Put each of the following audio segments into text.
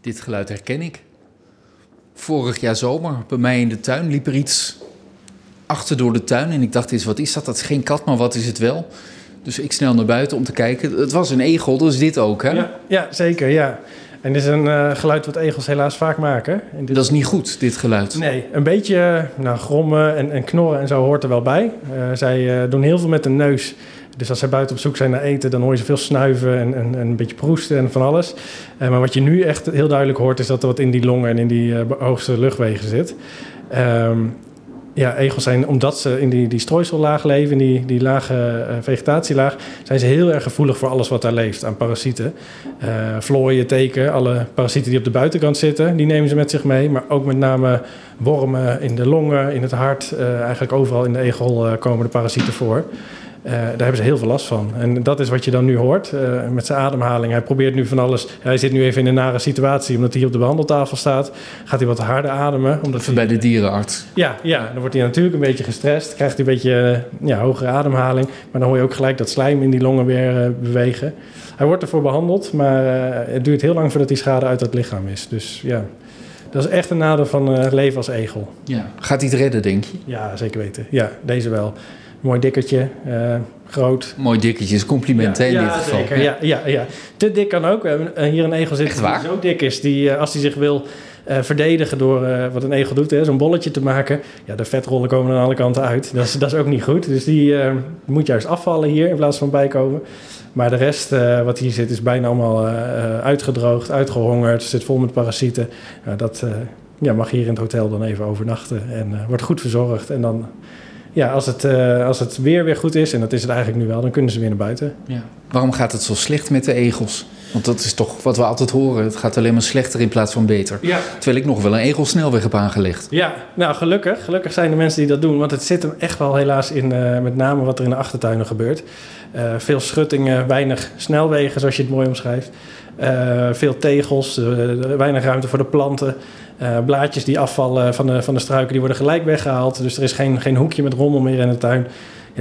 Dit geluid herken ik. Vorig jaar zomer, bij mij in de tuin, liep er iets achter door de tuin. En ik dacht eens, wat is dat? Dat is geen kat, maar wat is het wel? Dus ik snel naar buiten om te kijken. Het was een egel, dus dit ook, hè? Ja, ja zeker, ja. En dit is een uh, geluid wat egels helaas vaak maken. Dit... Dat is niet goed, dit geluid. Nee, een beetje nou, grommen en, en knorren en zo hoort er wel bij. Uh, zij uh, doen heel veel met de neus. Dus als zij buiten op zoek zijn naar eten, dan hoor je ze veel snuiven en, en, en een beetje proesten en van alles. maar wat je nu echt heel duidelijk hoort, is dat er wat in die longen en in die hoogste luchtwegen zit. Um, ja, egels zijn, omdat ze in die, die strooisellaag leven, in die, die lage uh, vegetatielaag, zijn ze heel erg gevoelig voor alles wat daar leeft aan parasieten. Uh, vlooien, teken, alle parasieten die op de buitenkant zitten, die nemen ze met zich mee. Maar ook met name wormen in de longen, in het hart, uh, eigenlijk overal in de egel komen de parasieten voor. Uh, daar hebben ze heel veel last van. En dat is wat je dan nu hoort uh, met zijn ademhaling. Hij probeert nu van alles. Hij zit nu even in een nare situatie, omdat hij op de behandeltafel staat. Gaat hij wat harder ademen. Omdat hij, bij de dierenarts. Ja, ja, dan wordt hij natuurlijk een beetje gestrest. Krijgt hij een beetje ja, hogere ademhaling. Maar dan hoor je ook gelijk dat slijm in die longen weer bewegen. Hij wordt ervoor behandeld, maar het duurt heel lang voordat die schade uit het lichaam is. Dus ja. Dat is echt een nadeel van leven als egel. Ja. Gaat hij het redden, denk je? Ja, zeker weten. Ja, deze wel. Mooi dikkertje, uh, groot. Mooi dikkertje is compliment ja, in ja, dit geval. Zeker. Ja. Ja, ja, Te dik kan ook. We hebben hier een egel zitten die zo dik is, die uh, als hij zich wil uh, verdedigen door wat een egel doet, zo'n bolletje te maken. Ja, de vetrollen komen aan alle kanten uit. Dat is, dat is ook niet goed. Dus die moet juist afvallen hier in plaats van bijkomen. Maar de rest wat hier zit is bijna allemaal uitgedroogd, uitgehongerd, zit vol met parasieten. dat ja, mag hier in het hotel dan even overnachten en wordt goed verzorgd. En dan ja, als het, uh, als het weer weer goed is, en dat is het eigenlijk nu wel, dan kunnen ze weer naar buiten. Ja. Waarom gaat het zo slecht met de egels? Want dat is toch wat we altijd horen. Het gaat alleen maar slechter in plaats van beter. Ja. Terwijl ik nog wel een egelsnelweg heb aangelegd. Ja, nou gelukkig. Gelukkig zijn er mensen die dat doen. Want het zit hem echt wel helaas in uh, met name wat er in de achtertuinen gebeurt. Uh, veel schuttingen, weinig snelwegen zoals je het mooi omschrijft. Veel tegels, weinig ruimte voor de planten. Uh, blaadjes die afvallen van de, van de struiken, die worden gelijk weggehaald. Dus er is geen, geen hoekje met rommel meer in de tuin.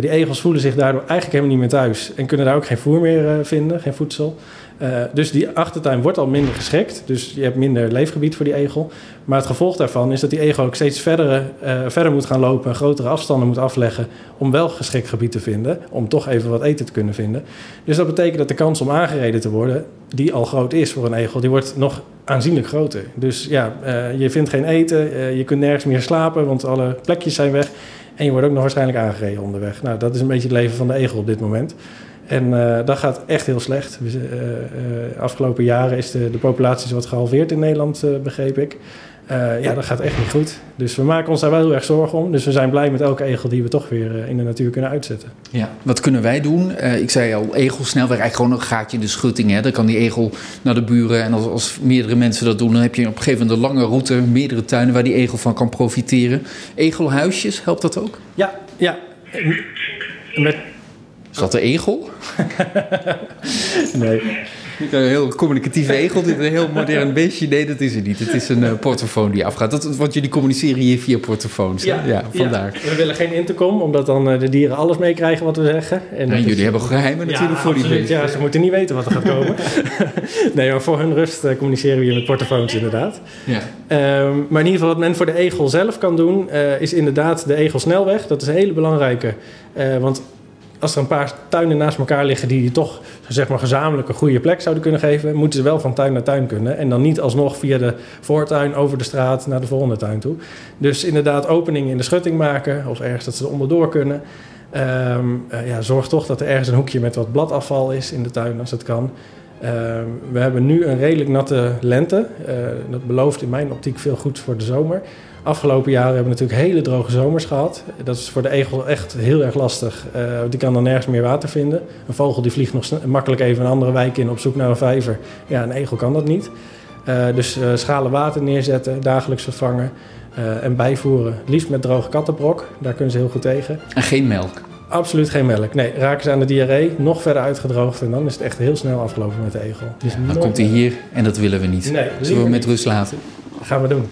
Die egels voelen zich daardoor eigenlijk helemaal niet meer thuis. En kunnen daar ook geen voer meer uh, vinden, geen voedsel. Uh, dus die achtertuin wordt al minder geschikt. Dus je hebt minder leefgebied voor die egel. Maar het gevolg daarvan is dat die egel ook steeds verder, uh, verder moet gaan lopen... grotere afstanden moet afleggen om wel geschikt gebied te vinden... om toch even wat eten te kunnen vinden. Dus dat betekent dat de kans om aangereden te worden... die al groot is voor een egel, die wordt nog aanzienlijk groter. Dus ja, je vindt geen eten, je kunt nergens meer slapen... want alle plekjes zijn weg... En je wordt ook nog waarschijnlijk aangereden onderweg. Nou, dat is een beetje het leven van de egel op dit moment. En uh, dat gaat echt heel slecht. Uh, afgelopen jaren is de, de populatie wat gehalveerd in Nederland, begreep ik. Ja, dat gaat echt niet goed. Dus we maken ons daar wel heel erg zorgen om. Dus we zijn blij met elke egel die we toch weer in de natuur kunnen uitzetten. Ja, wat kunnen wij doen? ik zei al, egelsnelweg, eigenlijk gewoon een gaatje in de schutting. Hè? Dan kan die egel naar de buren. En als, als meerdere mensen dat doen, dan heb je op een gegeven moment een lange route, meerdere tuinen waar die egel van kan profiteren. Egelhuisjes, helpt dat ook? Ja, ja. Met is dat de egel? nee. Een heel communicatieve egel, dit een heel modern beestje. Nee, dat is het niet. Het is een uh, portofoon die afgaat. Dat, want jullie communiceren hier via portofoons. Ja, ja, vandaar. Ja. We willen geen intercom, omdat dan uh, de dieren alles meekrijgen wat we zeggen. En, en jullie is... hebben geheimen natuurlijk ja, voor die beesten. Ja, ze moeten niet weten wat er gaat komen. nee, maar voor hun rust uh, communiceren we hier met portofoons inderdaad. Ja. Um, maar in ieder geval wat men voor de egel zelf kan doen, is inderdaad de egelsnelweg. Dat is een hele belangrijke. want als er een paar tuinen naast elkaar liggen die je toch zeg maar, gezamenlijk een goede plek zouden kunnen geven, moeten ze wel van tuin naar tuin kunnen. En dan niet alsnog via de voortuin over de straat naar de volgende tuin toe. Dus inderdaad openingen in de schutting maken of ergens dat ze er onderdoor kunnen. Um, uh, ja, zorg toch dat er ergens een hoekje met wat bladafval is in de tuin als het kan. Um, we hebben nu een redelijk natte lente. Uh, dat belooft in mijn optiek veel goed voor de zomer. Afgelopen jaren hebben we natuurlijk hele droge zomers gehad. Dat is voor de egel echt heel erg lastig. Uh, die kan dan nergens meer water vinden. Een vogel die vliegt nog makkelijk even een andere wijk in op zoek naar een vijver. Ja, een egel kan dat niet. Uh, dus schalen water neerzetten, dagelijks vervangen en bijvoeren. Liefst met droge kattenbrok, daar kunnen ze heel goed tegen. En geen melk? Absoluut geen melk. Nee, raken ze aan de diarree, nog verder uitgedroogd en dan is het echt heel snel afgelopen met de egel. Dus dan komt hij hier en dat willen we niet. Nee, Zullen we met rust laten? Dat gaan we doen.